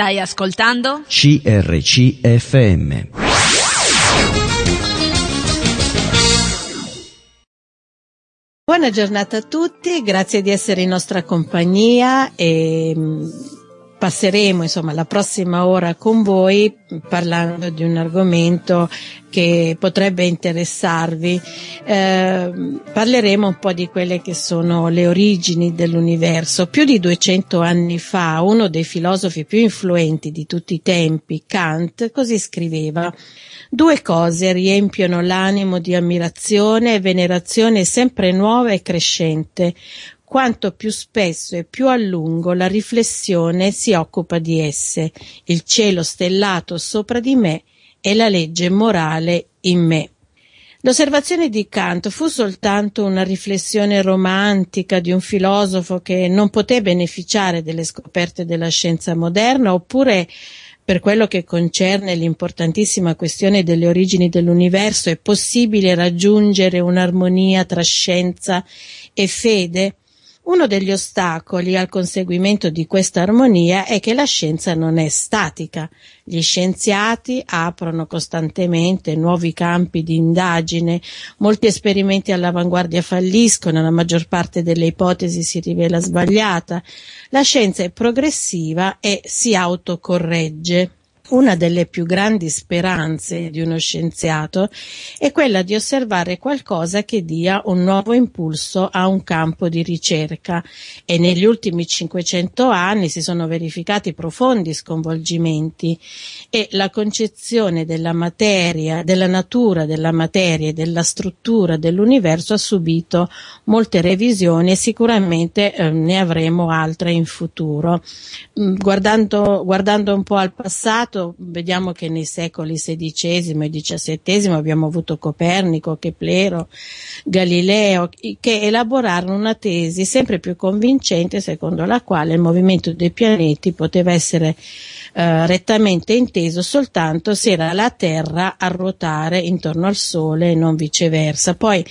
Stai ascoltando? CRCFM. Buona giornata a tutti, grazie di essere in nostra compagnia e passeremo insomma la prossima ora con voi parlando di un argomento che potrebbe interessarvi. Eh, parleremo un po' di quelle che sono le origini dell'universo. Più di 200 anni fa uno dei filosofi più influenti di tutti i tempi, Kant, così scriveva Due cose riempiono l'animo di ammirazione e venerazione sempre nuova e crescente quanto più spesso e più a lungo la riflessione si occupa di esse, il cielo stellato sopra di me e la legge morale in me. L'osservazione di Kant fu soltanto una riflessione romantica di un filosofo che non poté beneficiare delle scoperte della scienza moderna oppure per quello che concerne l'importantissima questione delle origini dell'universo è possibile raggiungere un'armonia tra scienza e fede? Uno degli ostacoli al conseguimento di questa armonia è che la scienza non è statica. Gli scienziati aprono costantemente nuovi campi di indagine, molti esperimenti all'avanguardia falliscono, la maggior parte delle ipotesi si rivela sbagliata. La scienza è progressiva e si autocorregge. Una delle più grandi speranze di uno scienziato è quella di osservare qualcosa che dia un nuovo impulso a un campo di ricerca e negli ultimi 500 anni si sono verificati profondi sconvolgimenti e la concezione della materia, della natura della materia e della struttura dell'universo ha subito molte revisioni e sicuramente eh, ne avremo altre in futuro. Mm, guardando, guardando un po' al passato passato vediamo che nei secoli XVI e XVII abbiamo avuto Copernico, Keplero, Galileo, che elaborarono una tesi sempre più convincente secondo la quale il movimento dei pianeti poteva essere eh, rettamente inteso soltanto se era la Terra a ruotare intorno al Sole e non viceversa. Poi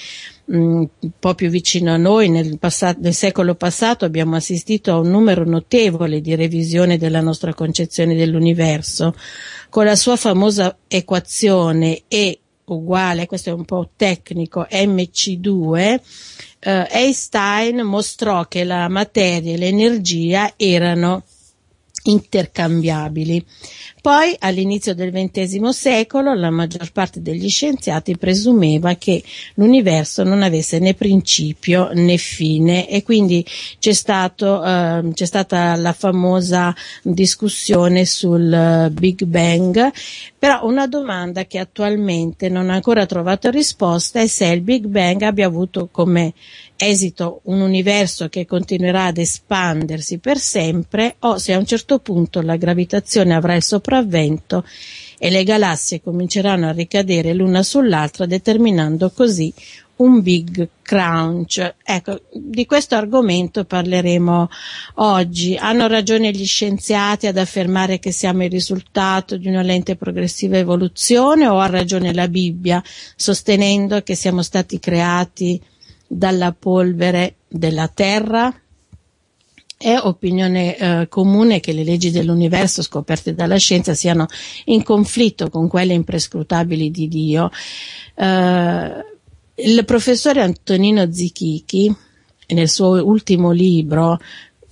un po' più vicino a noi, nel, passato, nel, secolo passato abbiamo assistito a un numero notevole di revisione della nostra concezione dell'universo, con la sua famosa equazione E uguale, questo è un po' tecnico, MC2, eh, Einstein mostrò che la materia e l'energia erano intercambiabili. Poi, all'inizio del XX secolo, la maggior parte degli scienziati presumeva che l'universo non avesse né principio né fine e quindi c'è, stato, eh, c'è stata la famosa discussione sul eh, Big Bang, però una domanda che attualmente non ha ancora trovato risposta è se il Big Bang abbia avuto come esito un universo che continuerà ad espandersi per sempre o se a un certo punto la gravitazione avrà il sopravvento e le galassie cominceranno a ricadere l'una sull'altra determinando così un big crunch. Ecco, di questo argomento parleremo oggi. Hanno ragione gli scienziati ad affermare che siamo il risultato di una lente progressiva evoluzione o ha ragione la Bibbia sostenendo che siamo stati creati dalla polvere della terra. È opinione eh, comune che le leggi dell'universo scoperte dalla scienza siano in conflitto con quelle imprescrutabili di Dio. Eh, il professore Antonino Zichichi, nel suo ultimo libro,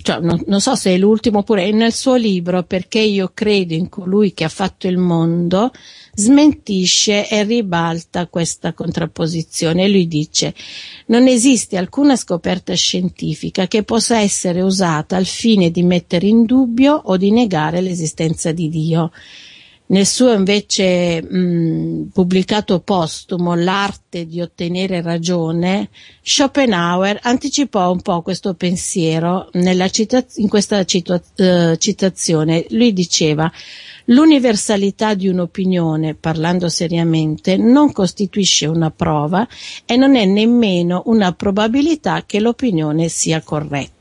cioè, non, non, so se è l'ultimo oppure nel suo libro Perché io credo in colui che ha fatto il mondo, smentisce e ribalta questa contrapposizione. Lui dice non esiste alcuna scoperta scientifica che possa essere usata al fine di mettere in dubbio o di negare l'esistenza di Dio. Nel suo invece mh, pubblicato postumo L'arte di ottenere ragione, Schopenhauer anticipò un po' questo pensiero cita- in questa cita- uh, citazione. Lui diceva L'universalità di un'opinione, parlando seriamente, non costituisce una prova e non è nemmeno una probabilità che l'opinione sia corretta.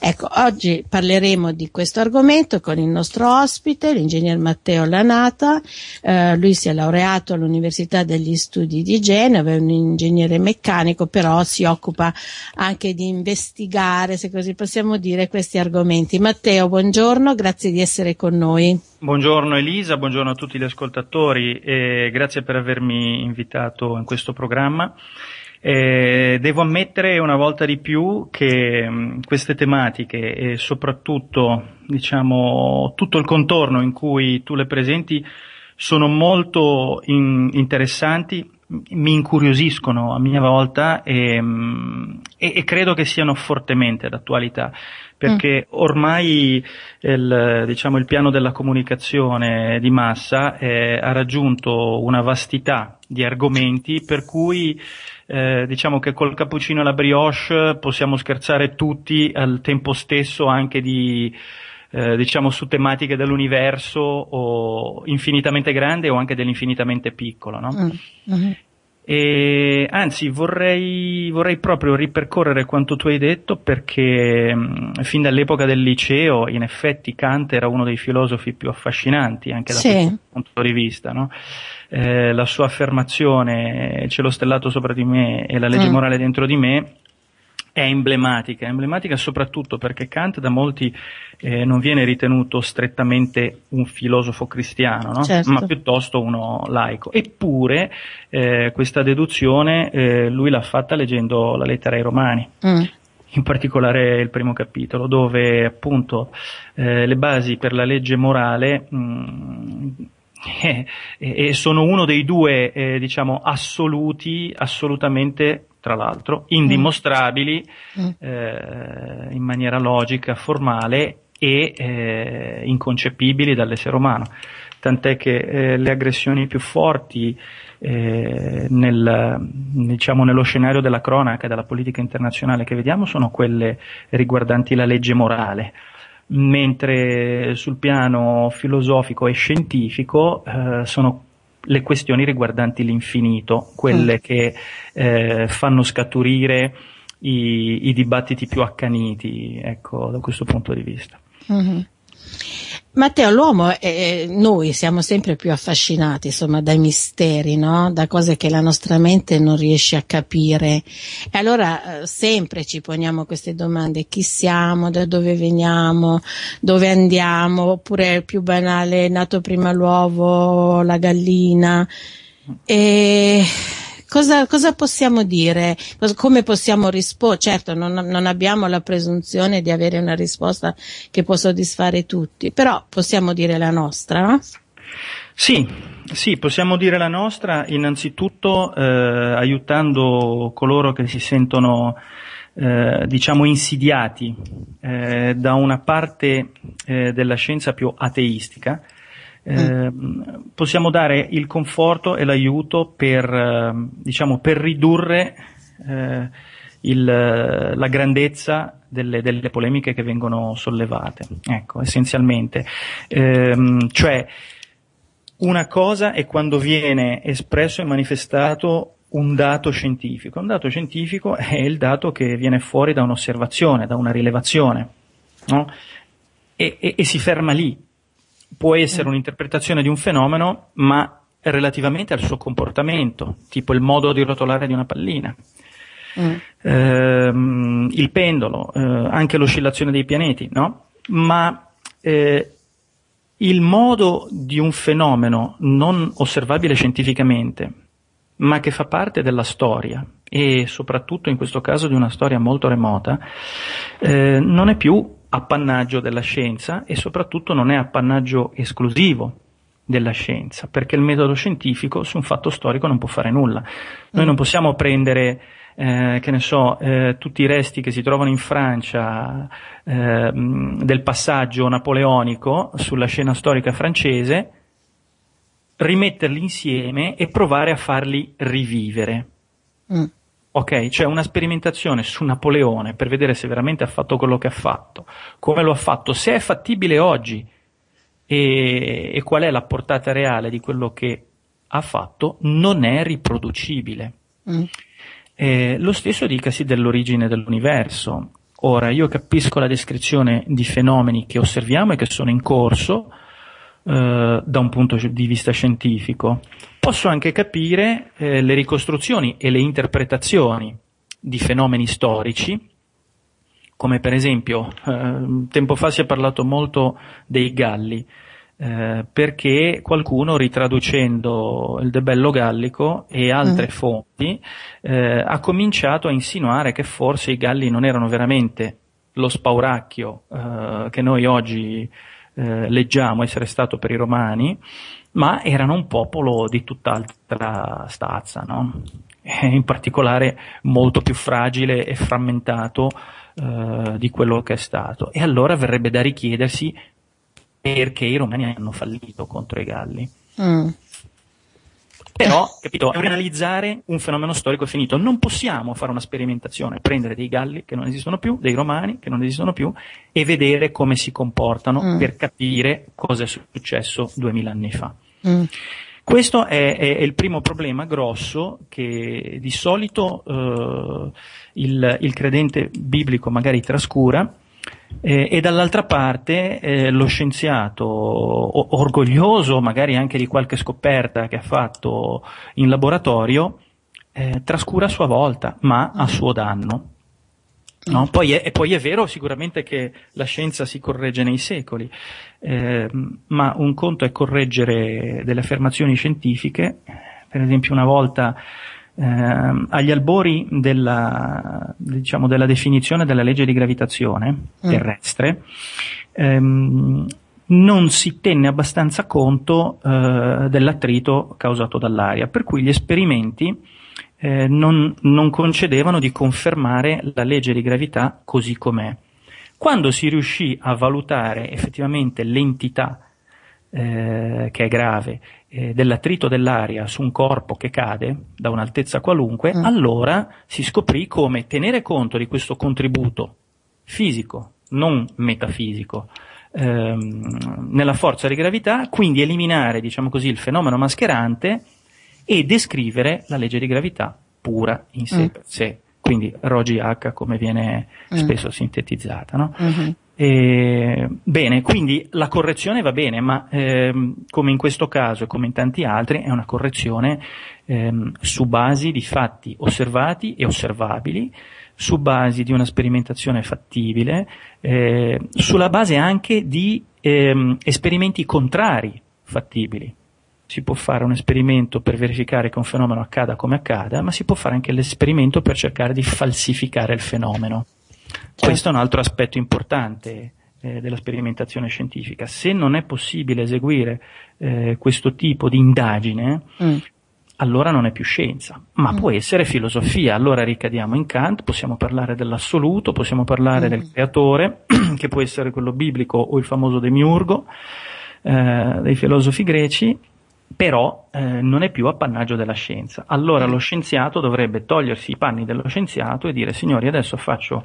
Ecco, oggi parleremo di questo argomento con il nostro ospite, l'ingegner Matteo Lanata. Eh, lui si è laureato all'Università degli Studi di Genova, è un ingegnere meccanico, però si occupa anche di investigare, se così possiamo dire, questi argomenti. Matteo, buongiorno, grazie di essere con noi. Buongiorno Elisa, buongiorno a tutti gli ascoltatori e grazie per avermi invitato in questo programma. Eh, devo ammettere una volta di più che mh, queste tematiche e soprattutto diciamo, tutto il contorno in cui tu le presenti sono molto in, interessanti, mi incuriosiscono a mia volta e, mh, e, e credo che siano fortemente d'attualità perché mm. ormai il, diciamo, il, piano della comunicazione di massa eh, ha raggiunto una vastità di argomenti per cui eh, diciamo che col cappuccino e la brioche possiamo scherzare tutti al tempo stesso anche di eh, diciamo su tematiche dell'universo o infinitamente grande o anche dell'infinitamente piccolo, no? Mm-hmm. E, anzi, vorrei, vorrei, proprio ripercorrere quanto tu hai detto perché mh, fin dall'epoca del liceo, in effetti, Kant era uno dei filosofi più affascinanti anche da sì. questo punto di vista, no? Eh, la sua affermazione cielo stellato sopra di me e la legge mm. morale dentro di me è emblematica, è emblematica soprattutto perché Kant da molti eh, non viene ritenuto strettamente un filosofo cristiano, no? certo. ma piuttosto uno laico. Eppure eh, questa deduzione eh, lui l'ha fatta leggendo la lettera ai Romani. Mm. In particolare il primo capitolo, dove appunto eh, le basi per la legge morale mh, mm, eh, e sono uno dei due, eh, diciamo, assoluti, assolutamente, tra l'altro, indimostrabili mm. mm. eh, in maniera logica, formale e eh, inconcepibili dall'essere umano. Tant'è che eh, le aggressioni più forti eh, nel, diciamo, nello scenario della cronaca e della politica internazionale che vediamo sono quelle riguardanti la legge morale mentre sul piano filosofico e scientifico eh, sono le questioni riguardanti l'infinito, quelle mm. che eh, fanno scaturire i, i, dibattiti più accaniti, ecco, da questo punto di vista. Mm-hmm. Matteo, l'uomo, è, noi siamo sempre più affascinati, insomma, dai misteri, no? Da cose che la nostra mente non riesce a capire. E allora eh, sempre ci poniamo queste domande. Chi siamo? Da dove veniamo? Dove andiamo? Oppure è più banale, nato prima l'uovo, la gallina? E Cosa, cosa possiamo dire? Come possiamo rispondere? Certo, non, non, abbiamo la presunzione di avere una risposta che può soddisfare tutti, però possiamo dire la nostra, no? Sì, sì, possiamo dire la nostra innanzitutto eh, aiutando coloro che si sentono eh, diciamo insidiati eh, da una parte eh, della scienza più ateistica eh, possiamo dare il conforto e l'aiuto per, eh, diciamo, per ridurre eh, il, la grandezza delle, delle, polemiche che vengono sollevate. Ecco, essenzialmente. Ehm, cioè, una cosa è quando viene espresso e manifestato un dato scientifico. Un dato scientifico è il dato che viene fuori da un'osservazione, da una rilevazione, no? e, e, e si ferma lì può essere un'interpretazione di un fenomeno, ma relativamente al suo comportamento, tipo il modo di rotolare di una pallina. Mm. Eh, il pendolo, eh, anche l'oscillazione dei pianeti, no? Ma eh, il modo di un fenomeno non osservabile scientificamente, ma che fa parte della storia e soprattutto in questo caso di una storia molto remota, eh, non è più appannaggio della scienza e soprattutto non è appannaggio esclusivo della scienza, perché il metodo scientifico su un fatto storico non può fare nulla. Noi non possiamo prendere, eh, che ne so, eh, tutti i resti che si trovano in Francia eh, del passaggio napoleonico sulla scena storica francese, rimetterli insieme e provare a farli rivivere. Mm. Ok, cioè una sperimentazione su Napoleone per vedere se veramente ha fatto quello che ha fatto, come lo ha fatto, se è fattibile oggi e, e qual è la portata reale di quello che ha fatto, non è riproducibile. Mm. Eh, lo stesso dicasi dell'origine dell'universo. Ora, io capisco la descrizione di fenomeni che osserviamo e che sono in corso, eh, da un punto di vista scientifico. Posso anche capire eh, le ricostruzioni e le interpretazioni di fenomeni storici, come per esempio, eh, tempo fa si è parlato molto dei galli, eh, perché qualcuno ritraducendo il debello gallico e altre mm. fonti eh, ha cominciato a insinuare che forse i galli non erano veramente lo spauracchio eh, che noi oggi eh, leggiamo essere stato per i romani, ma erano un popolo di tutt'altra stazza, no? in particolare molto più fragile e frammentato eh, di quello che è stato. E allora verrebbe da richiedersi perché i romani hanno fallito contro i Galli. Mm. Però, capito, è analizzare un fenomeno storico finito. Non possiamo fare una sperimentazione, prendere dei Galli che non esistono più, dei Romani che non esistono più e vedere come si comportano mm. per capire cosa è successo duemila anni fa. Mm. Questo è, è, è, il primo problema grosso che di solito eh, il, il credente biblico magari trascura eh, e dall'altra parte eh, lo scienziato orgoglioso magari anche di qualche scoperta che ha fatto in laboratorio eh, trascura a sua volta, ma a suo danno. No? Poi è, e poi è vero sicuramente che la scienza si corregge nei secoli, eh, ma un conto è correggere delle affermazioni scientifiche, per esempio una volta eh, agli albori della, diciamo, della, definizione della legge di gravitazione mm. terrestre, ehm, non si tenne abbastanza conto eh, dell'attrito causato dall'aria, per cui gli esperimenti eh, non, non, concedevano di confermare la legge di gravità così com'è. Quando si riuscì a valutare effettivamente l'entità eh, che è grave eh, dell'attrito dell'aria su un corpo che cade da un'altezza qualunque, mm. allora si scoprì come tenere conto di questo contributo fisico, non metafisico, ehm, nella forza di gravità, quindi eliminare, diciamo così, il fenomeno mascherante e descrivere la legge di gravità pura in sé mm. per sé. Quindi rho H come viene mm. spesso sintetizzata. No? Mm-hmm. E, bene, quindi la correzione va bene, ma ehm, come in questo caso e come in tanti altri è una correzione ehm, su basi di fatti osservati e osservabili, su basi di una sperimentazione fattibile, eh, sulla base anche di ehm, esperimenti contrari fattibili. Si può fare un esperimento per verificare che un fenomeno accada come accada, ma si può fare anche l'esperimento per cercare di falsificare il fenomeno. Certo. Questo è un altro aspetto importante eh, della sperimentazione scientifica. Se non è possibile eseguire eh, questo tipo di indagine, mm. allora non è più scienza, ma mm. può essere filosofia. Allora ricadiamo in Kant, possiamo parlare dell'assoluto, possiamo parlare mm. del creatore, che può essere quello biblico o il famoso demiurgo eh, dei filosofi greci, però eh, non è più appannaggio della scienza. Allora mm. lo scienziato dovrebbe togliersi i panni dello scienziato e dire signori adesso faccio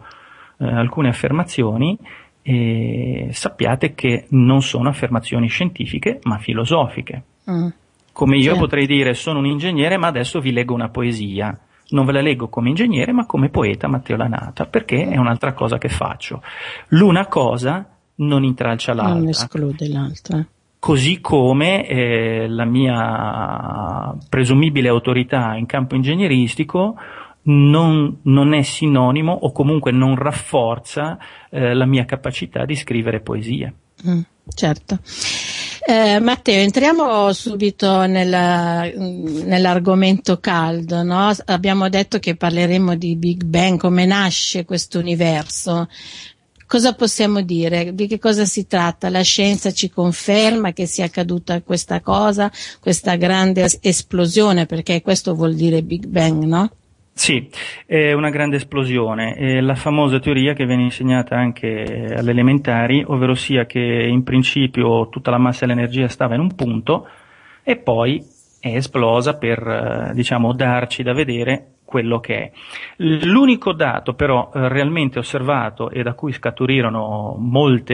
eh, alcune affermazioni e sappiate che non sono affermazioni scientifiche ma filosofiche. Mm. Come io certo. potrei dire sono un ingegnere ma adesso vi leggo una poesia. Non ve la leggo come ingegnere ma come poeta Matteo Lanata perché è un'altra cosa che faccio. L'una cosa non intralcia l'altra. Non esclude l'altra. Così come eh, la mia presumibile autorità in campo ingegneristico non, non, è sinonimo o comunque non rafforza eh, la mia capacità di scrivere poesie. Mm, certo. Eh, Matteo, entriamo subito nella, nell'argomento caldo. No? Abbiamo detto che parleremo di Big Bang, come nasce questo universo. Cosa possiamo dire? Di che cosa si tratta? La scienza ci conferma che sia accaduta questa cosa, questa grande esplosione, perché questo vuol dire Big Bang, no? Sì, è una grande esplosione, è la famosa teoria che viene insegnata anche alle elementari, ovvero sia che in principio tutta la massa e l'energia stava in un punto e poi è esplosa per, eh, diciamo, darci da vedere quello che è. L'unico dato però eh, realmente osservato e da cui scaturirono molte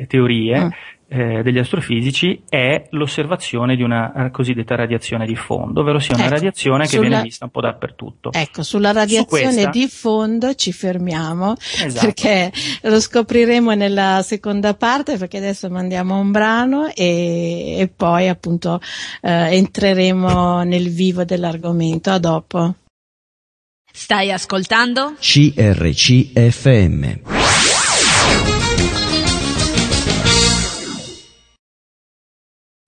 eh, teorie mm. Eh, degli astrofisici è l'osservazione di una eh, cosiddetta radiazione di fondo, ovvero sia una ecco, radiazione che sulla, viene vista un po' dappertutto. Ecco, sulla radiazione Su questa, di fondo ci fermiamo esatto. perché lo scopriremo nella seconda parte perché adesso mandiamo un brano e, e poi appunto eh, entreremo nel vivo dell'argomento. A dopo. Stai ascoltando? CRCFM.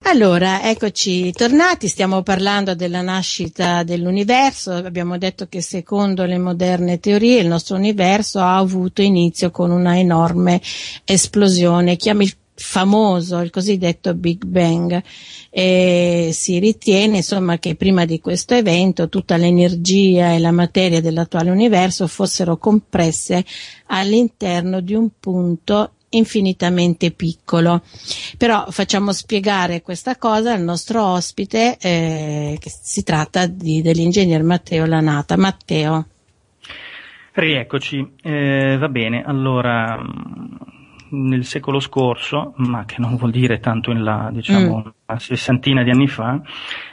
Allora, eccoci tornati, stiamo parlando della nascita dell'universo, abbiamo detto che secondo le moderne teorie il nostro universo ha avuto inizio con una enorme esplosione, chiami il famoso, il cosiddetto Big Bang. E si ritiene insomma che prima di questo evento tutta l'energia e la materia dell'attuale universo fossero compresse all'interno di un punto infinitamente piccolo. Però facciamo spiegare questa cosa al nostro ospite, eh, che si tratta di, dell'ingegner Matteo Lanata. Matteo. Rieccoci, eh, va bene, allora nel secolo scorso, ma che non vuol dire tanto in là, diciamo mm. una sessantina di anni fa,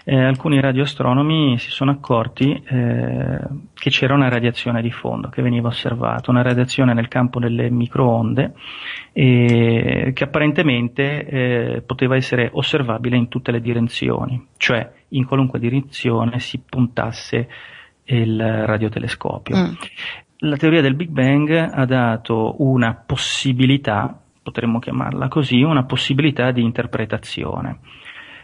eh, alcuni radioastronomi si sono accorti eh, che c'era una radiazione di fondo che veniva osservata, una radiazione nel campo delle microonde eh, che apparentemente eh, poteva essere osservabile in tutte le direzioni, cioè in qualunque direzione si puntasse il radiotelescopio. Mm la teoria del Big Bang ha dato una possibilità, potremmo chiamarla così, una possibilità di interpretazione.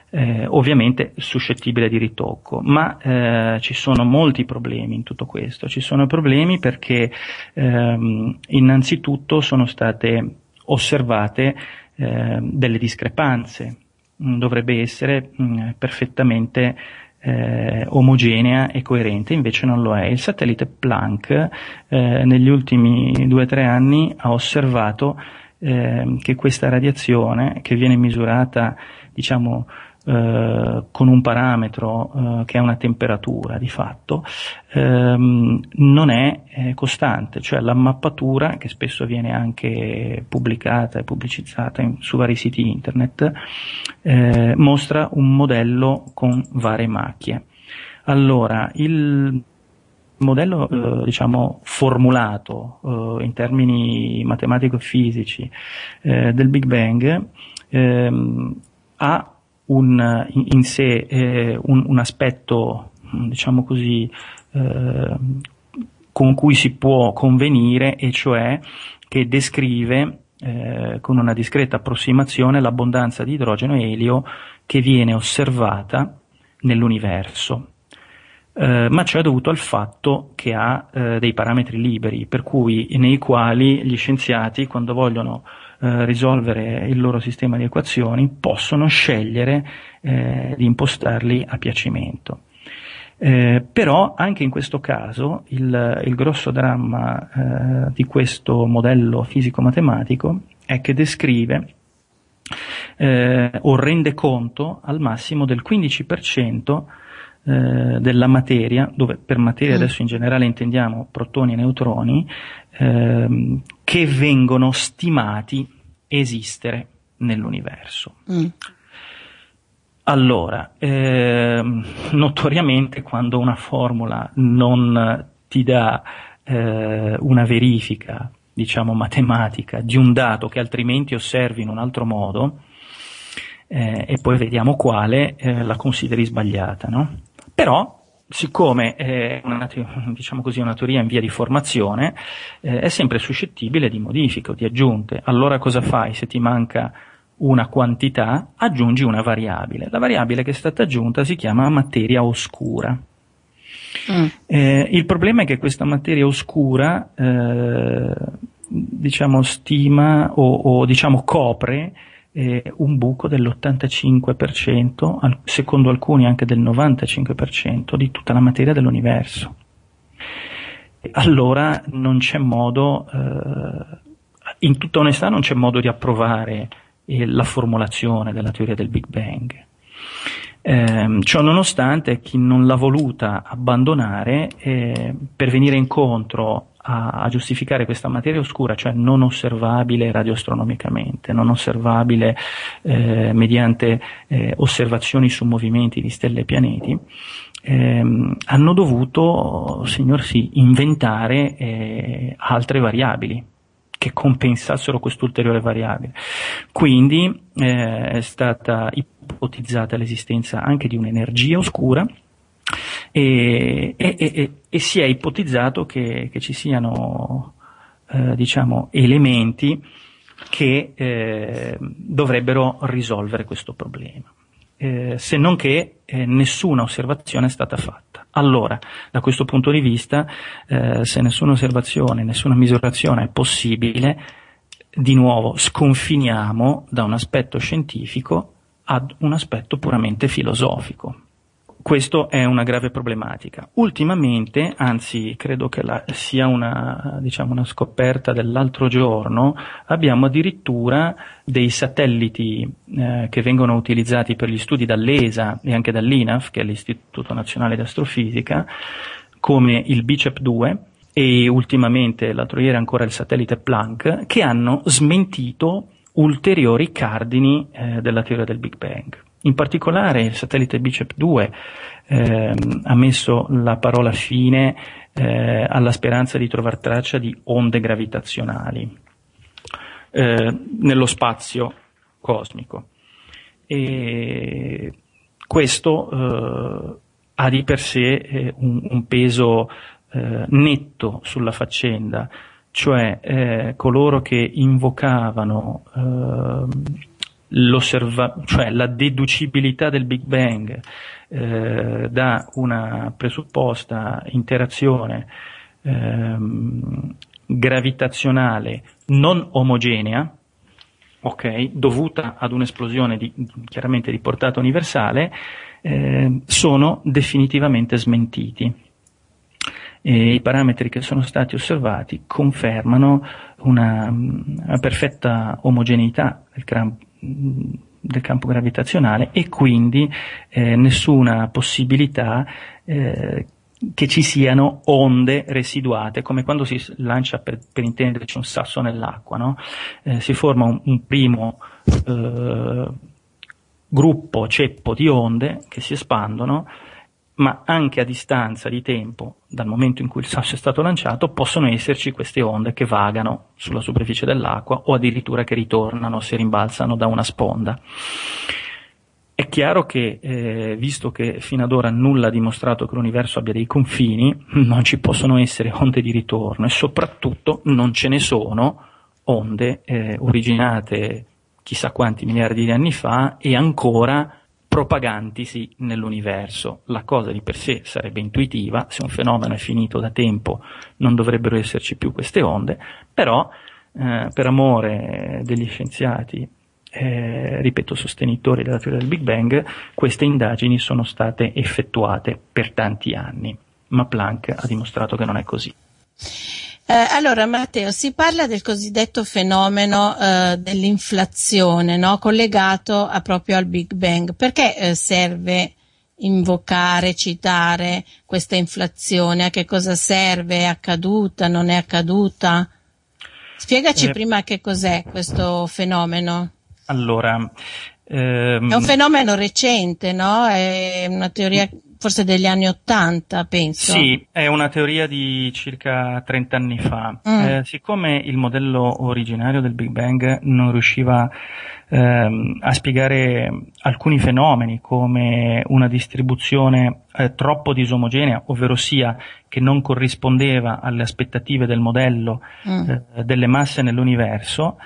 Eh, ovviamente suscettibile di ritocco, ma eh, ci sono molti problemi in tutto questo. Ci sono problemi perché ehm, innanzitutto sono state osservate eh, delle discrepanze. Dovrebbe essere mh, perfettamente eh, omogenea e coerente, invece non lo è. Il satellite Planck eh, negli ultimi due o tre anni ha osservato eh, che questa radiazione che viene misurata diciamo eh, con un parametro eh, che è una temperatura di fatto, ehm, non è eh, costante, cioè la mappatura che spesso viene anche pubblicata e pubblicizzata in, su vari siti internet eh, mostra un modello con varie macchie. Allora, il modello eh, diciamo formulato eh, in termini matematico-fisici eh, del Big Bang ehm, ha un, in, sé eh, un, un, aspetto, diciamo così, eh, con cui si può convenire, e cioè che descrive eh, con una discreta approssimazione l'abbondanza di idrogeno e elio che viene osservata nell'universo. Eh, ma ciò è dovuto al fatto che ha eh, dei parametri liberi, per cui nei quali gli scienziati, quando vogliono eh, risolvere il loro sistema di equazioni, possono scegliere eh, di impostarli a piacimento. Eh, però anche in questo caso il, il grosso dramma eh, di questo modello fisico-matematico è che descrive eh, o rende conto al massimo del 15% eh, della materia, dove per materia mm. adesso in generale intendiamo protoni e neutroni, ehm, che vengono stimati esistere nell'universo. Mm. Allora, ehm, notoriamente quando una formula non ti dà eh, una verifica, diciamo matematica, di un dato che altrimenti osservi in un altro modo, eh, e poi vediamo quale, eh, la consideri sbagliata, no? Però siccome è una, diciamo così, una, teoria in via di formazione, eh, è sempre suscettibile di modifiche o di aggiunte. Allora cosa fai se ti manca una quantità? Aggiungi una variabile. La variabile che è stata aggiunta si chiama materia oscura. Mm. Eh, il problema è che questa materia oscura, eh, diciamo, stima o, o diciamo, copre eh, un buco dell'85%, secondo alcuni anche del 95% di tutta la materia dell'universo. Allora non c'è modo, eh, in tutta onestà non c'è modo di approvare eh, la formulazione della teoria del Big Bang. Eh, ciò nonostante chi non l'ha voluta abbandonare eh, per venire incontro a, a, giustificare questa materia oscura, cioè non osservabile radioastronomicamente, non osservabile eh, mediante eh, osservazioni su movimenti di stelle e pianeti, ehm, hanno dovuto, signor inventare eh, altre variabili che compensassero quest'ulteriore variabile. Quindi eh, è stata ipotizzata l'esistenza anche di un'energia oscura e, e, e, e si è ipotizzato che, che ci siano eh, diciamo, elementi che eh, dovrebbero risolvere questo problema. Eh, se non che eh, nessuna osservazione è stata fatta. Allora, da questo punto di vista, eh, se nessuna osservazione, nessuna misurazione è possibile, di nuovo sconfiniamo da un aspetto scientifico ad un aspetto puramente filosofico. Questo è una grave problematica. Ultimamente, anzi credo che la, sia una, diciamo, una scoperta dell'altro giorno, abbiamo addirittura dei satelliti eh, che vengono utilizzati per gli studi dall'ESA e anche dall'INAF, che è l'Istituto Nazionale di Astrofisica, come il BICEP 2 e ultimamente l'altro ieri ancora il satellite Planck, che hanno smentito ulteriori cardini eh, della teoria del Big Bang. In particolare il satellite Bicep 2 ehm, ha messo la parola fine eh, alla speranza di trovare traccia di onde gravitazionali eh, nello spazio cosmico. E questo eh, ha di per sé eh, un, un, peso eh, netto sulla faccenda, cioè eh, coloro che invocavano ehm, cioè la deducibilità del Big Bang eh, da una presupposta interazione ehm, gravitazionale non omogenea, okay, dovuta ad un'esplosione di, chiaramente di portata universale, eh, sono definitivamente smentiti. E I parametri che sono stati osservati confermano una, una perfetta omogeneità del, del campo gravitazionale e quindi eh, nessuna possibilità eh, che ci siano onde residuate, come quando si lancia, per, per intenderci, un sasso nell'acqua, no? eh, si forma un, un primo eh, gruppo, ceppo di onde che si espandono ma anche a distanza di tempo dal momento in cui il sasso è stato lanciato possono esserci queste onde che vagano sulla superficie dell'acqua o addirittura che ritornano, si rimbalzano da una sponda. È chiaro che, eh, visto che fino ad ora nulla ha dimostrato che l'universo abbia dei confini, non ci possono essere onde di ritorno e soprattutto non ce ne sono onde eh, originate chissà quanti miliardi di anni fa e ancora propagandisi nell'universo. La cosa di per sé sarebbe intuitiva, se un fenomeno è finito da tempo non dovrebbero esserci più queste onde, però eh, per amore degli scienziati, eh, ripeto, sostenitori della teoria del Big Bang, queste indagini sono state effettuate per tanti anni, ma Planck ha dimostrato che non è così. Eh, allora Matteo, si parla del cosiddetto fenomeno eh, dell'inflazione, no? collegato a, proprio al Big Bang. Perché eh, serve invocare, citare questa inflazione? A che cosa serve? È accaduta? Non è accaduta? Spiegaci eh, prima che cos'è questo fenomeno. Allora, ehm... è un fenomeno recente, no? È una teoria forse degli anni Ottanta, penso. Sì, è una teoria di circa 30 anni fa. Mm. Eh, siccome il modello originario del Big Bang non riusciva ehm, a spiegare alcuni fenomeni come una distribuzione eh, troppo disomogenea, ovvero sia che non corrispondeva alle aspettative del modello mm. eh, delle masse nell'universo,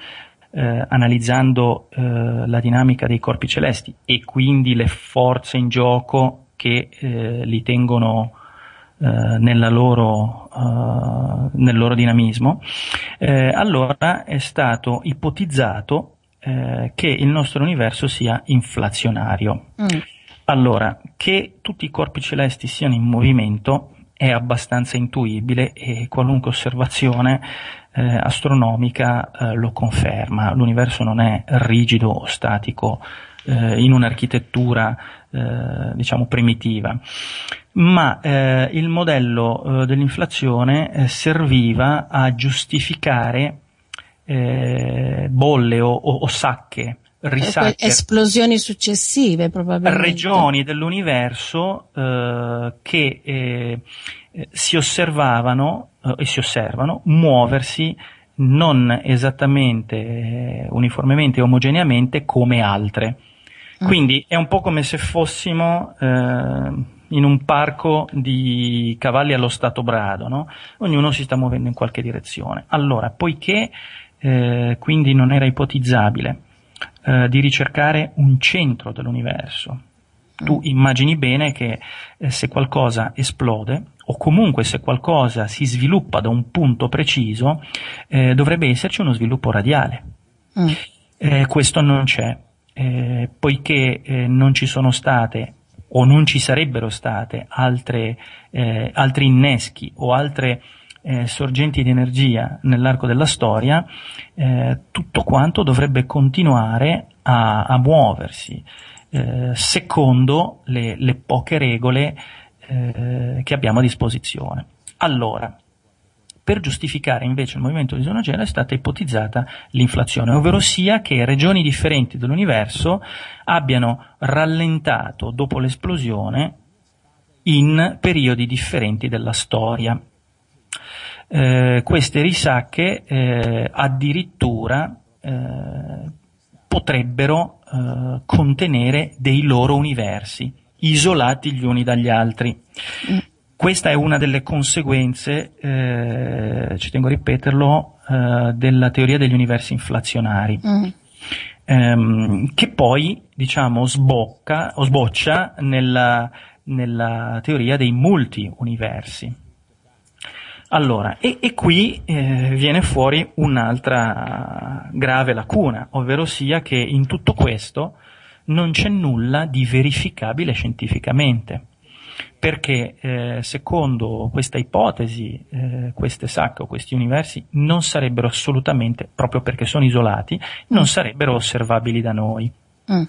eh, analizzando eh, la dinamica dei corpi celesti e quindi le forze in gioco che eh, li tengono eh, loro, uh, nel loro dinamismo, eh, allora è stato ipotizzato eh, che il nostro universo sia inflazionario. Mm. Allora, che tutti i corpi celesti siano in movimento è abbastanza intuibile e qualunque osservazione eh, astronomica eh, lo conferma. L'universo non è rigido o statico eh, in un'architettura eh, diciamo primitiva. Ma eh, il modello eh, dell'inflazione eh, serviva a giustificare eh, bolle o, o, o sacche risacche, esplosioni successive probabilmente regioni dell'universo eh, che eh, si osservavano eh, e si osservano muoversi non esattamente uniformemente e omogeneamente come altre. Mm. Quindi è un po' come se fossimo eh, in un parco di cavalli allo stato brado, no? ognuno si sta muovendo in qualche direzione. Allora, poiché eh, quindi non era ipotizzabile eh, di ricercare un centro dell'universo, tu mm. immagini bene che eh, se qualcosa esplode o comunque se qualcosa si sviluppa da un punto preciso, eh, dovrebbe esserci uno sviluppo radiale. Mm. Eh, questo non c'è, eh, poiché eh, non ci sono state o non ci sarebbero state altre, eh, altri inneschi o altre sorgenti di energia nell'arco della storia, tutto quanto dovrebbe continuare a, a muoversi eh, secondo le, le, poche regole eh, che abbiamo a disposizione. Allora, per giustificare invece il movimento di gela è stata ipotizzata l'inflazione, ovvero sia che regioni differenti dell'universo abbiano rallentato dopo l'esplosione in periodi differenti della storia. Eh, queste risacche eh, addirittura eh, potrebbero eh, contenere dei loro universi, isolati gli uni dagli altri. Questa è una delle conseguenze, eh, ci tengo a ripeterlo, eh, della teoria degli universi inflazionari. Mm. Ehm, che poi, diciamo, sbocca o sboccia nella, nella teoria dei multi-universi. Allora, e, e qui eh, viene fuori un'altra grave lacuna, ovvero sia che in tutto questo non c'è nulla di verificabile scientificamente, perché eh, secondo questa ipotesi eh, queste sacche o questi universi non sarebbero assolutamente, proprio perché sono isolati, non sarebbero osservabili da noi. Mm.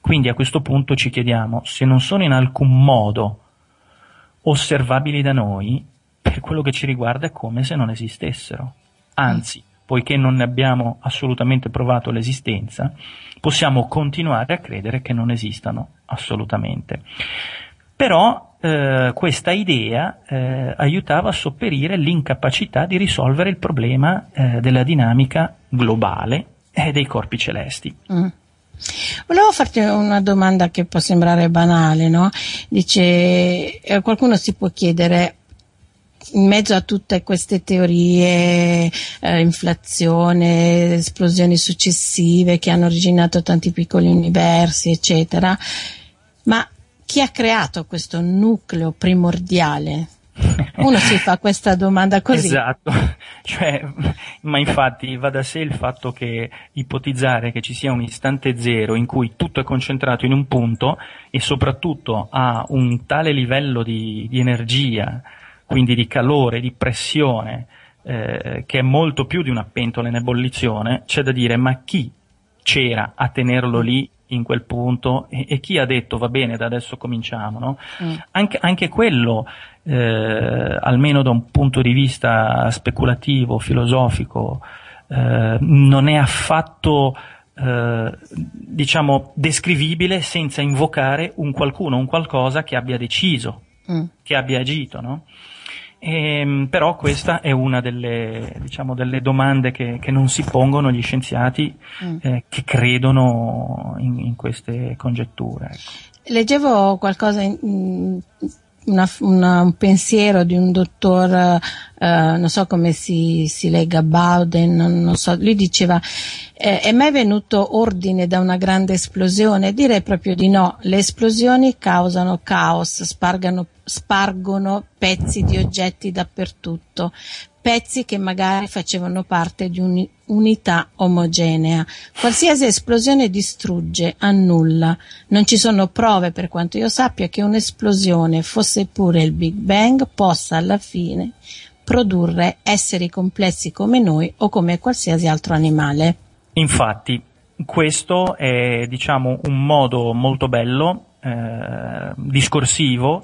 Quindi a questo punto ci chiediamo se non sono in alcun modo osservabili da noi, per quello che ci riguarda è come se non esistessero. Anzi, poiché non ne abbiamo assolutamente provato l'esistenza, possiamo continuare a credere che non esistano assolutamente. Però eh, questa idea eh, aiutava a sopperire l'incapacità di risolvere il problema eh, della dinamica globale e dei corpi celesti. Mm. Volevo farti una domanda che può sembrare banale, no? Dice, eh, qualcuno si può chiedere, in mezzo a tutte queste teorie, eh, inflazione, esplosioni successive che hanno originato tanti piccoli universi, eccetera, ma chi ha creato questo nucleo primordiale? Uno si fa questa domanda così. Esatto, cioè, ma infatti va da sé il fatto che ipotizzare che ci sia un istante zero in cui tutto è concentrato in un punto e soprattutto ha un tale livello di, di energia, quindi di calore, di pressione, eh, che è molto più di una pentola in ebollizione, c'è da dire ma chi c'era a tenerlo lì in quel punto e, e chi ha detto va bene da adesso cominciamo, no? mm. anche, anche, quello, eh, almeno da un punto di vista speculativo, filosofico, eh, non è affatto eh, diciamo descrivibile senza invocare un qualcuno, un qualcosa che abbia deciso, mm. che abbia agito, no? Ehm, però questa è una delle, diciamo, delle domande che, che, non si pongono gli scienziati mm. eh, che credono in, in queste congetture. Ecco. Leggevo qualcosa in, una, una, un pensiero di un dottor, eh, non so come si, si lega, Bowden, non, non, so, lui diceva, eh, è mai venuto ordine da una grande esplosione? Direi proprio di no, le esplosioni causano caos, spargano, spargono pezzi di oggetti dappertutto, pezzi che magari facevano parte di un'unità omogenea. Qualsiasi esplosione distrugge, annulla. Non ci sono prove, per quanto io sappia, che un'esplosione, fosse pure il Big Bang, possa alla fine produrre esseri complessi come noi o come qualsiasi altro animale. Infatti, questo è diciamo un modo molto bello eh, discorsivo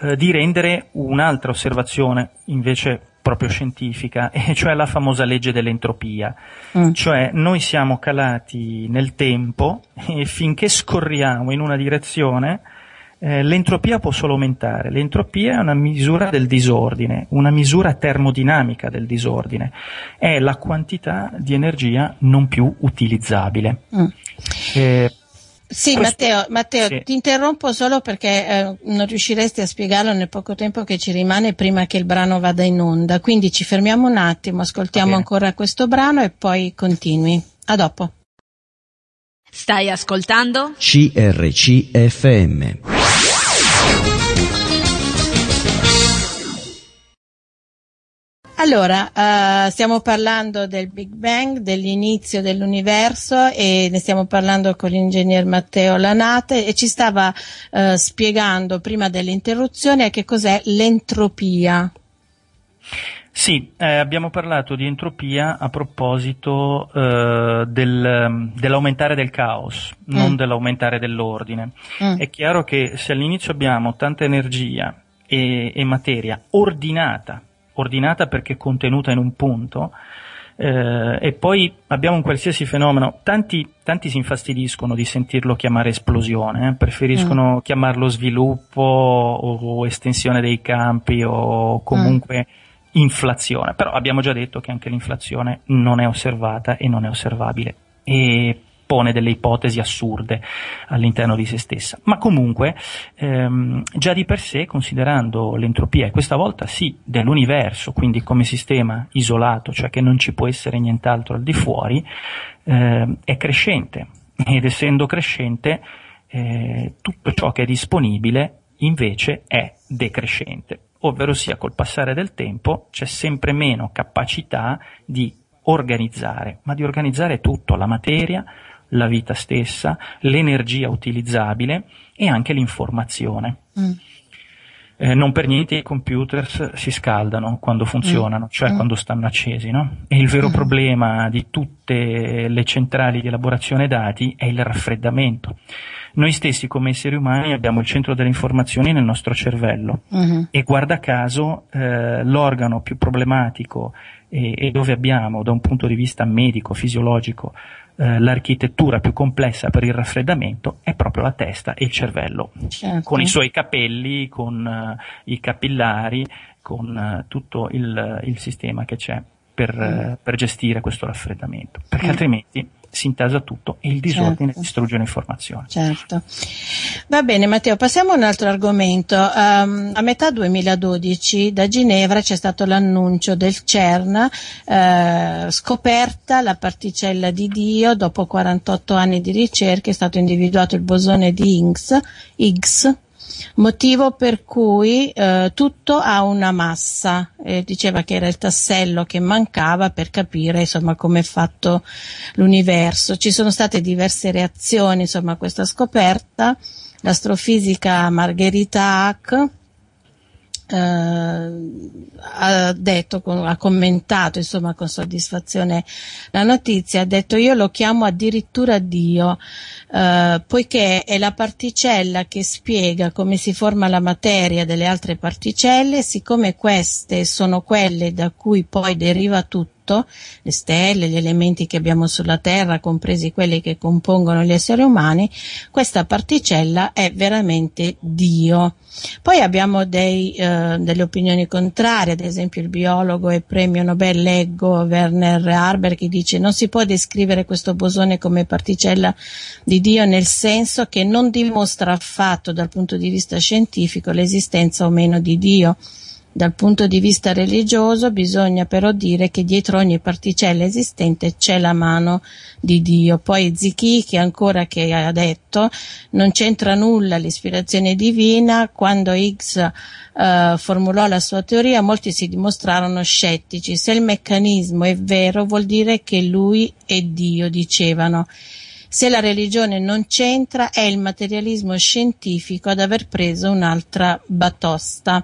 eh, di rendere un'altra osservazione invece proprio scientifica, e cioè la famosa legge dell'entropia. Mm. Cioè noi siamo calati nel tempo e finché scorriamo in una direzione eh, l'entropia può solo aumentare. L'entropia è una misura del disordine, una misura termodinamica del disordine. È la quantità di energia non più utilizzabile. Mm. Eh, sì, Questo, Matteo, Matteo sì. ti interrompo solo perché eh, non riusciresti a spiegarlo nel poco tempo che ci rimane prima che il brano vada in onda. Quindi ci fermiamo un attimo, ascoltiamo ancora questo brano e poi continui. A dopo. Stai ascoltando? CRCFM. Allora, uh, stiamo parlando del Big Bang, dell'inizio dell'universo e ne stiamo parlando con l'ingegner Matteo Lanate e ci stava uh, spiegando prima dell'interruzione che cos'è l'entropia. Sì, eh, abbiamo parlato di entropia a proposito eh, del, dell'aumentare del caos, mm. non dell'aumentare dell'ordine. Mm. È chiaro che se all'inizio abbiamo tanta energia e, e materia ordinata, ordinata perché contenuta in un punto, eh, e poi abbiamo un qualsiasi fenomeno, tanti, tanti, si infastidiscono di sentirlo chiamare esplosione, eh? preferiscono mm. chiamarlo sviluppo o, o, estensione dei campi o comunque mm. inflazione, però abbiamo già detto che anche l'inflazione non è osservata e non è osservabile. E pone delle ipotesi assurde all'interno di se stessa. Ma comunque, ehm, già di per sé, considerando l'entropia, e questa volta sì, dell'universo, quindi come sistema isolato, cioè che non ci può essere nient'altro al di fuori, eh, è crescente. Ed essendo crescente, eh, tutto ciò che è disponibile invece è decrescente, ovvero sia col passare del tempo c'è sempre meno capacità di organizzare, ma di organizzare tutto, la materia, la vita stessa, l'energia utilizzabile e anche l'informazione. Mm. Eh, non per niente i computer si scaldano quando funzionano, mm. cioè mm. quando stanno accesi, no? E il vero mm. problema di tutte le centrali di elaborazione dati è il raffreddamento. Noi stessi come esseri umani abbiamo il centro delle informazioni nel nostro cervello mm-hmm. e guarda caso eh, l'organo più problematico e, e dove abbiamo da un punto di vista medico, fisiologico, eh, l'architettura più complessa per il raffreddamento è proprio la testa e il cervello, certo. con i suoi capelli, con uh, i capillari, con uh, tutto il, il, sistema che c'è per, mm. uh, per gestire questo raffreddamento, perché mm. altrimenti si intasa tutto e il disordine certo. distrugge l'informazione. Certo. Va bene Matteo, passiamo a un altro argomento. Um, a metà 2012 da Ginevra c'è stato l'annuncio del CERN, uh, scoperta la particella di Dio, dopo 48 anni di ricerche è stato individuato il bosone di Higgs, Higgs motivo per cui eh, tutto ha una massa. Eh, diceva che era il tassello che mancava per capire insomma come è fatto l'universo. Ci sono state diverse reazioni insomma a questa scoperta. L'astrofisica Margherita Hack eh, ha detto, ha commentato insomma con soddisfazione la notizia, ha detto io lo chiamo addirittura Dio, eh, poiché è la particella che spiega come si forma la materia delle altre particelle, siccome queste sono quelle da cui poi deriva tutto, tutto, le stelle, gli elementi che abbiamo sulla Terra, compresi quelli che compongono gli esseri umani, questa particella è veramente Dio. Poi abbiamo dei, eh, delle opinioni contrarie, ad esempio il biologo e premio Nobel leggo Werner Harber che dice non si può descrivere questo bosone come particella di Dio nel senso che non dimostra affatto dal punto di vista scientifico l'esistenza o meno di Dio. Dal punto di vista religioso bisogna però dire che dietro ogni particella esistente c'è la mano di Dio. Poi Zichichi ancora che ha detto non c'entra nulla l'ispirazione divina, quando Higgs eh, formulò la sua teoria molti si dimostrarono scettici. Se il meccanismo è vero vuol dire che lui è Dio, dicevano. Se la religione non c'entra è il materialismo scientifico ad aver preso un'altra batosta.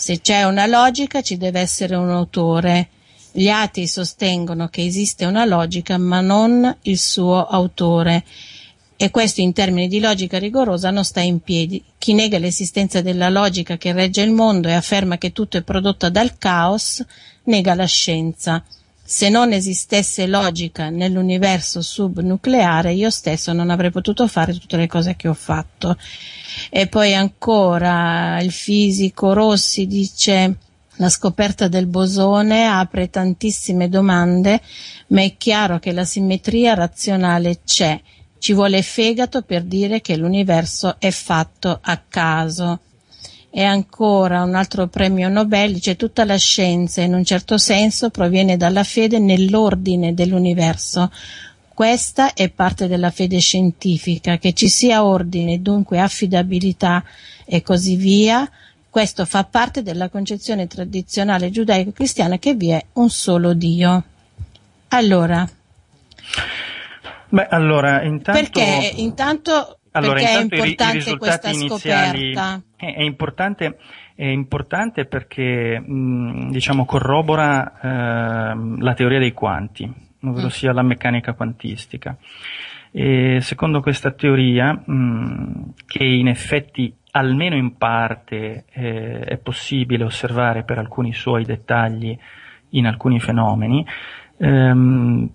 Se c'è una logica ci deve essere un autore. Gli atei sostengono che esiste una logica ma non il suo autore. e questo in termini di logica rigorosa non sta in piedi. Chi nega l'esistenza della logica che regge il mondo e afferma che tutto è prodotto dal caos, nega la scienza. Se non esistesse logica nell'universo subnucleare, io stesso non avrei potuto fare tutte le cose che ho fatto. E poi ancora il fisico Rossi dice la scoperta del bosone apre tantissime domande, ma è chiaro che la simmetria razionale c'è ci vuole fegato per dire che l'universo è fatto a caso. E ancora un altro premio Nobel dice tutta la scienza in un certo senso proviene dalla fede nell'ordine dell'universo. Questa è parte della fede scientifica, che ci sia ordine, dunque affidabilità e così via. Questo fa parte della concezione tradizionale giudaico-cristiana che vi è un solo Dio. Allora, Beh, allora, intanto... Perché intanto, allora, perché intanto è importante i, questa iniziali, scoperta? È, importante, è importante perché, mh, diciamo, corrobora eh, la teoria dei quanti, ovvero mm. sia la meccanica quantistica. E secondo questa teoria, mh, che in effetti almeno in parte eh, è possibile osservare per alcuni suoi dettagli in alcuni fenomeni, ehm,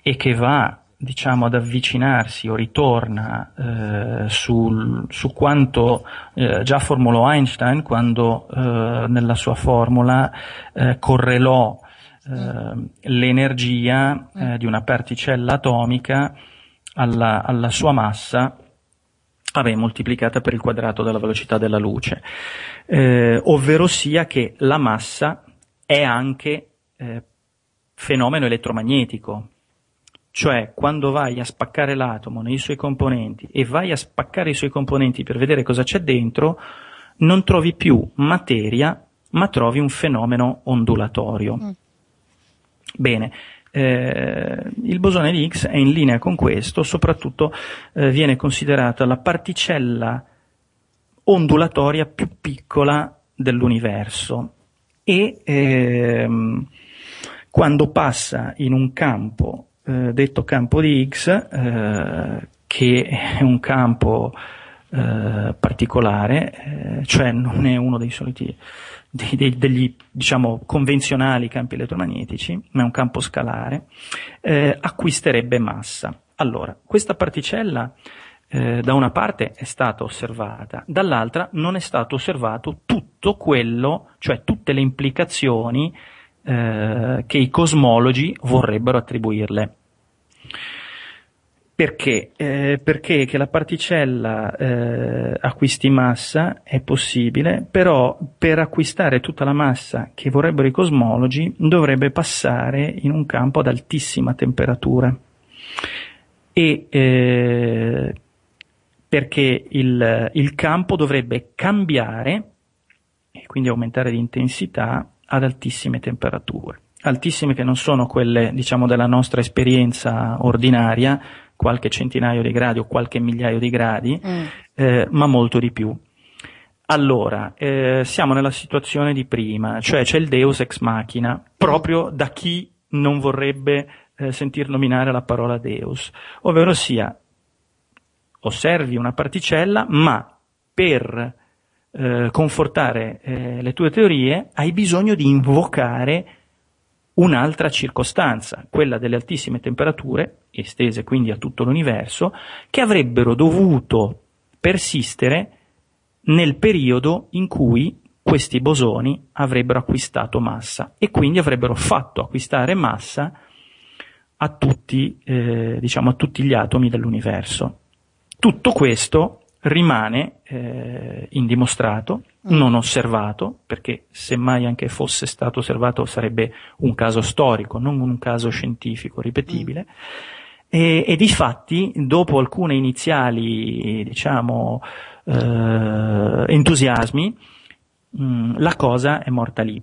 e che va diciamo, ad avvicinarsi o ritorna eh, sul, su quanto eh, già formulò Einstein quando eh, nella sua formula eh, correlò eh, l'energia eh, di una particella atomica alla, alla sua massa vabbè, moltiplicata per il quadrato della velocità della luce, ovvero sia che la massa è anche fenomeno elettromagnetico, cioè, quando vai a spaccare l'atomo nei suoi componenti e vai a spaccare i suoi componenti per vedere cosa c'è dentro, non trovi più materia, ma trovi un fenomeno ondulatorio. Mm. Bene, eh, il bosone di Higgs è in linea con questo, soprattutto eh, viene considerata la particella ondulatoria più piccola dell'universo e ehm, quando passa in un campo eh, detto campo di Higgs, eh, che è un campo eh, particolare, eh, cioè non è uno dei soliti dei, dei, degli diciamo convenzionali campi elettromagnetici, ma è un campo scalare, eh, acquisterebbe massa. Allora, questa particella eh, da una parte è stata osservata, dall'altra non è stato osservato tutto quello, cioè tutte le implicazioni eh, che i cosmologi vorrebbero attribuirle. Perché? Eh, perché che la particella eh, acquisti massa è possibile, però per acquistare tutta la massa che vorrebbero i cosmologi dovrebbe passare in un campo ad altissima temperatura. E eh, perché il, il campo dovrebbe cambiare e quindi aumentare di intensità ad altissime temperature. Altissime che non sono quelle, diciamo, della nostra esperienza ordinaria, qualche centinaio di gradi o qualche migliaio di gradi, mm. eh, ma molto di più. Allora, eh, siamo nella situazione di prima, cioè c'è il Deus ex machina, proprio da chi non vorrebbe eh, sentir nominare la parola Deus, ovvero sia osservi una particella, ma per eh, confortare eh, le tue teorie, hai bisogno di invocare un'altra circostanza, quella delle altissime temperature, estese quindi a tutto l'universo, che avrebbero dovuto persistere nel periodo in cui questi bosoni avrebbero acquistato massa e quindi avrebbero fatto acquistare massa a tutti, eh, diciamo, a tutti gli atomi dell'universo. Tutto questo rimane eh, indimostrato, mm. non osservato, perché se mai anche fosse stato osservato sarebbe un caso storico, non un caso scientifico ripetibile. Mm. E, e di fatti, dopo alcune iniziali, diciamo, eh, entusiasmi, mh, mm, la cosa è morta lì.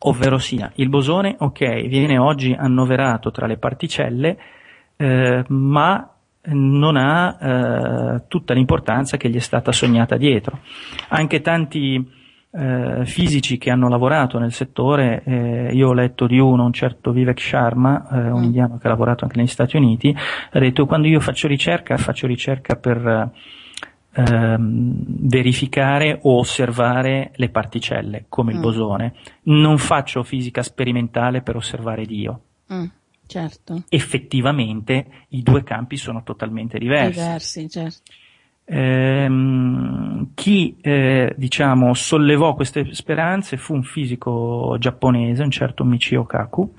Ovvero sia, il bosone, ok, viene oggi annoverato tra le particelle, eh, ma non ha eh, tutta l'importanza che gli è stata sognata dietro. Anche tanti eh, fisici che hanno lavorato nel settore, eh, io ho letto di uno, un certo Vivek Sharma, eh, un mm. indiano che ha lavorato anche negli Stati Uniti, ha detto quando io faccio ricerca, faccio ricerca per ehm, verificare o osservare le particelle, come mm. il bosone, non faccio fisica sperimentale per osservare Dio. Mm. Certo. Effettivamente i due campi sono totalmente diversi. Diversi, certo. Ehm, chi eh, diciamo sollevò queste speranze fu un fisico giapponese, un certo Michio Kaku,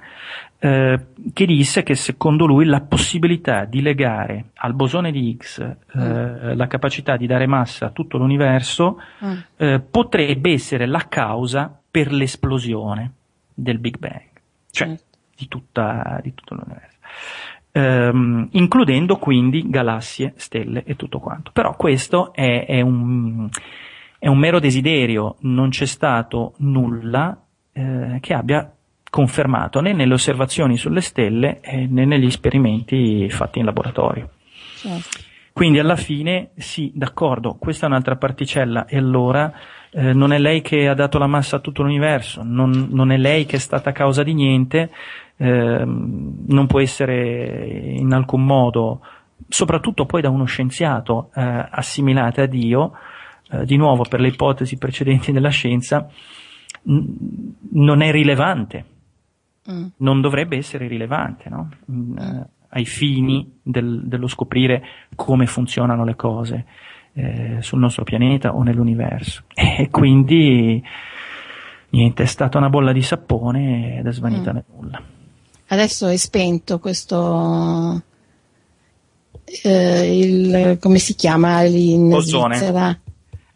eh, che disse che secondo lui la possibilità di legare al bosone di Higgs eh, mm. la capacità di dare massa a tutto l'universo mm. Eh, potrebbe essere la causa per l'esplosione del Big Bang, cioè certo. Di, tutta, di tutto l'universo ehm, includendo quindi galassie, stelle e tutto quanto. Però questo è, è, un, è un, mero desiderio, non c'è stato nulla eh, che abbia confermato né nelle osservazioni sulle stelle eh, né negli esperimenti fatti in laboratorio. Certo. Quindi alla fine, sì, d'accordo, questa è un'altra particella e allora eh, non è lei che ha dato la massa a tutto l'universo, non, non è lei che è stata causa di niente, eh, non può essere in alcun modo, soprattutto poi da uno scienziato, eh, assimilata a Dio, eh, di nuovo per le ipotesi precedenti della scienza, n- non è rilevante, mm. non dovrebbe essere rilevante no? mm, eh, ai fini del, dello scoprire come funzionano le cose eh, sul nostro pianeta o nell'universo. E quindi niente, è stata una bolla di sapone ed è svanita mm. nel nulla. Adesso è spento questo, eh, il, come si chiama lì in Ozone. Svizzera?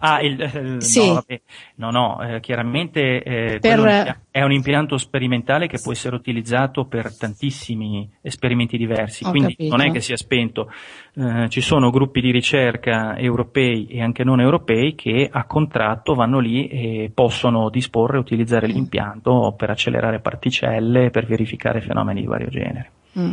Ah, il, il, sì. no, vabbè. no, no eh, chiaramente eh, per... è un impianto sperimentale che può essere utilizzato per tantissimi esperimenti diversi, Ho quindi capito. non è che sia spento. Eh, ci sono gruppi di ricerca europei e anche non europei che a contratto vanno lì e possono disporre e utilizzare mm. l'impianto per accelerare particelle, per verificare fenomeni di vario genere. Mm.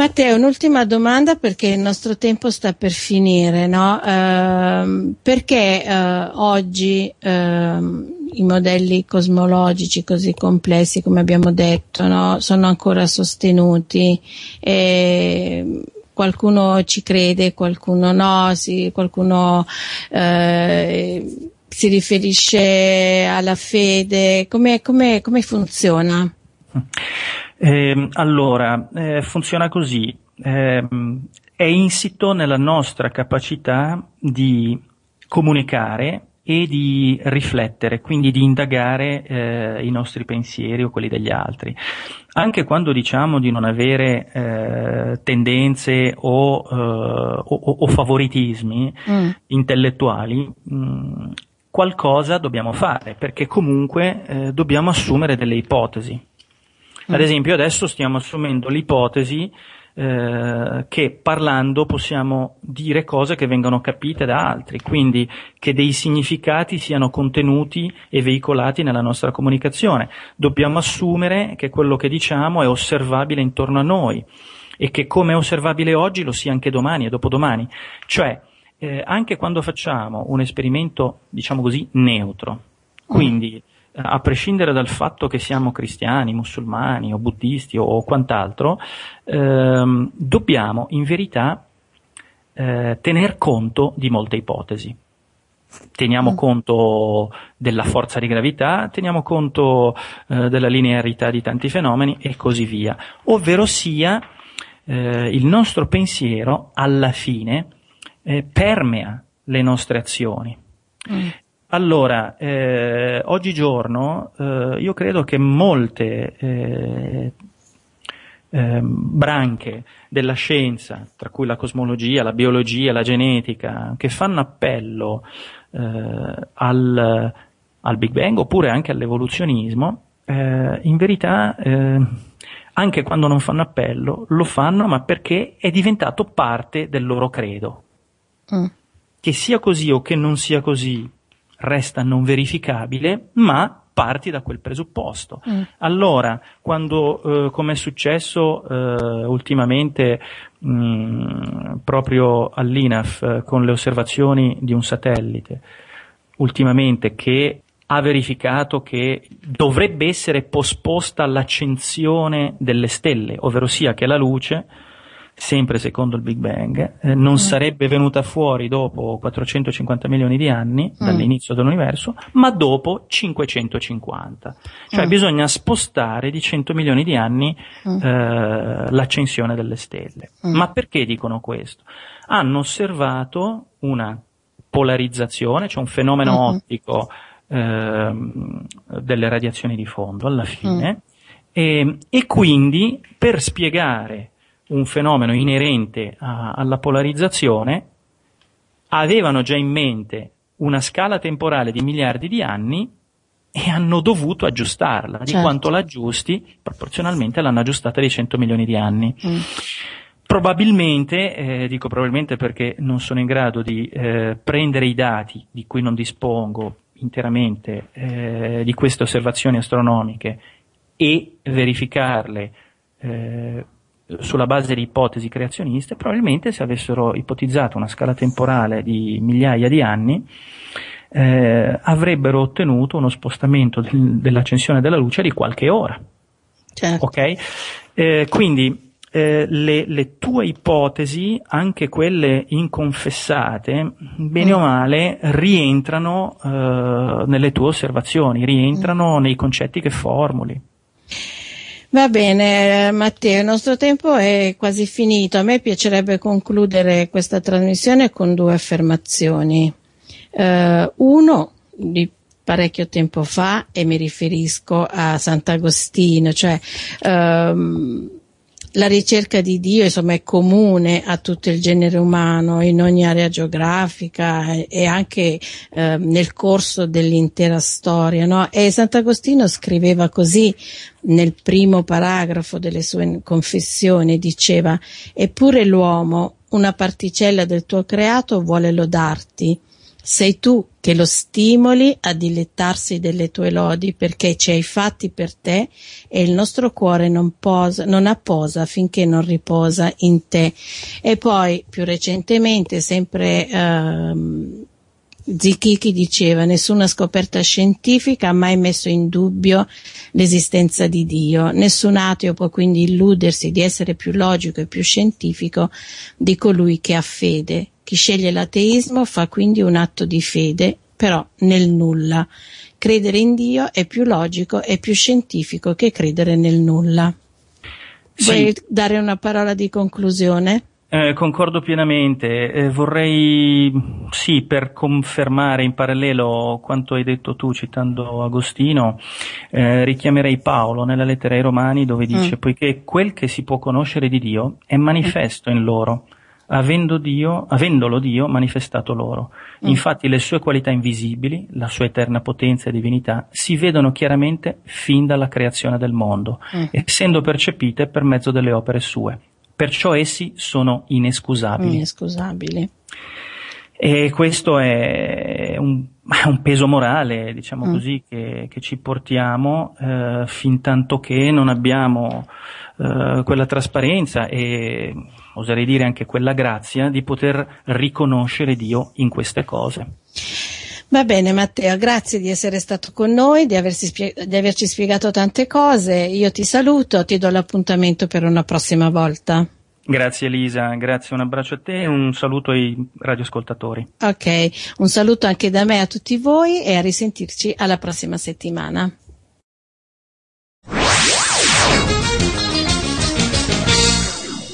Matteo, un'ultima domanda perché il nostro tempo sta per finire, no? eh, perché eh, oggi eh, i modelli cosmologici così complessi, come abbiamo detto, no? sono ancora sostenuti? qualcuno ci crede, qualcuno no, sì, qualcuno eh, si riferisce alla fede, come, come, come funziona? Eh, allora, eh, funziona così. Eh, è insito nella nostra capacità di comunicare e di riflettere, quindi di indagare eh, i nostri pensieri o quelli degli altri. Anche quando diciamo di non avere eh, tendenze o, eh, o, o favoritismi mm. intellettuali, mh, mm, qualcosa dobbiamo fare, perché comunque eh, dobbiamo assumere delle ipotesi. Ad mm. esempio adesso stiamo assumendo l'ipotesi eh, che parlando possiamo dire cose che vengono capite da altri, quindi che dei significati siano contenuti e veicolati nella nostra comunicazione. Dobbiamo assumere che quello che diciamo è osservabile intorno a noi e che come è osservabile oggi lo sia anche domani e dopodomani. Cioè, eh, anche quando facciamo un esperimento, diciamo così, neutro, quindi a prescindere dal fatto che siamo cristiani, musulmani o buddisti o, o quant'altro, ehm, dobbiamo in verità eh, tener conto di molte ipotesi. Teniamo mm. conto della forza di gravità, teniamo conto eh, della linearità di tanti fenomeni e così via. Ovvero sia, eh, il nostro pensiero alla fine eh, permea le nostre azioni. Mm. Allora, eh, oggigiorno eh, io credo che molte eh, eh, branche della scienza, tra cui la cosmologia, la biologia, la genetica, che fanno appello eh, al, al, Big Bang oppure anche all'evoluzionismo, eh, in verità anche quando non fanno appello lo fanno ma perché è diventato parte del loro credo. Mm. Che sia così o che non sia così, resta non verificabile, ma parti da quel presupposto. Mm. Allora, quando, eh, come è successo eh, ultimamente mh, mm, proprio all'INAF eh, con le osservazioni di un satellite, ultimamente che ha verificato che dovrebbe essere posposta l'accensione delle stelle, ovvero sia che la luce sempre secondo il Big Bang, eh, non mm. sarebbe venuta fuori dopo 450 milioni di anni mm. dall'inizio dell'universo, ma dopo 550. Cioè mm. bisogna spostare di 100 milioni di anni mm. eh, l'accensione delle stelle. Mm. Ma perché dicono questo? Hanno osservato una polarizzazione, cioè un fenomeno mm-hmm. ottico eh, delle radiazioni di fondo alla fine, e, e quindi per spiegare un fenomeno inerente a, alla polarizzazione, avevano già in mente una scala temporale di miliardi di anni e hanno dovuto aggiustarla. Certo. Di quanto l'aggiusti, proporzionalmente l'hanno aggiustata di 100 milioni di anni. Mm. Probabilmente, eh, dico probabilmente perché non sono in grado di eh, prendere i dati di cui non dispongo interamente eh, di queste osservazioni astronomiche e verificarle eh, sulla base di ipotesi creazioniste, probabilmente se avessero ipotizzato una scala temporale di migliaia di anni, eh, avrebbero ottenuto uno spostamento del, dell'accensione della luce di qualche ora. Certo. Okay? Eh, quindi eh, le, le, tue ipotesi, anche quelle inconfessate, bene mm. o male, rientrano eh, nelle tue osservazioni, rientrano mm. nei concetti che formuli. Va bene, Matteo, il nostro tempo è quasi finito. A me piacerebbe concludere questa trasmissione con due affermazioni. Uh, uno, di parecchio tempo fa, e mi riferisco a Sant'Agostino, cioè um, la ricerca di Dio insomma, è comune a tutto il genere umano in ogni area geografica e anche eh, nel corso dell'intera storia. No? E Sant'Agostino scriveva così nel primo paragrafo delle sue confessioni, diceva Eppure l'uomo, una particella del tuo creato, vuole lodarti sei tu che lo stimoli a dilettarsi delle tue lodi perché ci hai fatti per te e il nostro cuore non, posa, non apposa finché non riposa in te. E poi più recentemente, sempre ehm, Zichichi diceva nessuna scoperta scientifica ha mai messo in dubbio l'esistenza di Dio, nessun ateo può quindi illudersi di essere più logico e più scientifico di colui che ha fede chi sceglie l'ateismo fa quindi un atto di fede, però nel nulla. Credere in Dio è più logico e più scientifico che credere nel nulla. Sì. Vuoi dare una parola di conclusione? Eh, concordo pienamente. Eh, vorrei, sì, per confermare in parallelo quanto hai detto tu citando Agostino, eh, richiamerei Paolo nella lettera ai Romani dove dice, mm. poiché quel che si può conoscere di Dio è manifesto in loro avendo Dio, avendolo Dio manifestato loro. Mm. Infatti le sue qualità invisibili, la sua eterna potenza e divinità, si vedono chiaramente fin dalla creazione del mondo, mm. essendo percepite per mezzo delle opere sue. Perciò essi sono inescusabili. Inescusabili. E questo è un, un peso morale, diciamo mm. così, che, che, ci portiamo eh, fin tanto che non abbiamo eh, quella trasparenza e oserei dire anche quella grazia di poter riconoscere Dio in queste cose. Va bene Matteo, grazie di essere stato con noi, di, spie- di, averci spiegato tante cose. Io ti saluto, ti do l'appuntamento per una prossima volta. Grazie Elisa, grazie, un abbraccio a te e un saluto ai radioascoltatori. Ok, un saluto anche da me a tutti voi e a risentirci alla prossima settimana.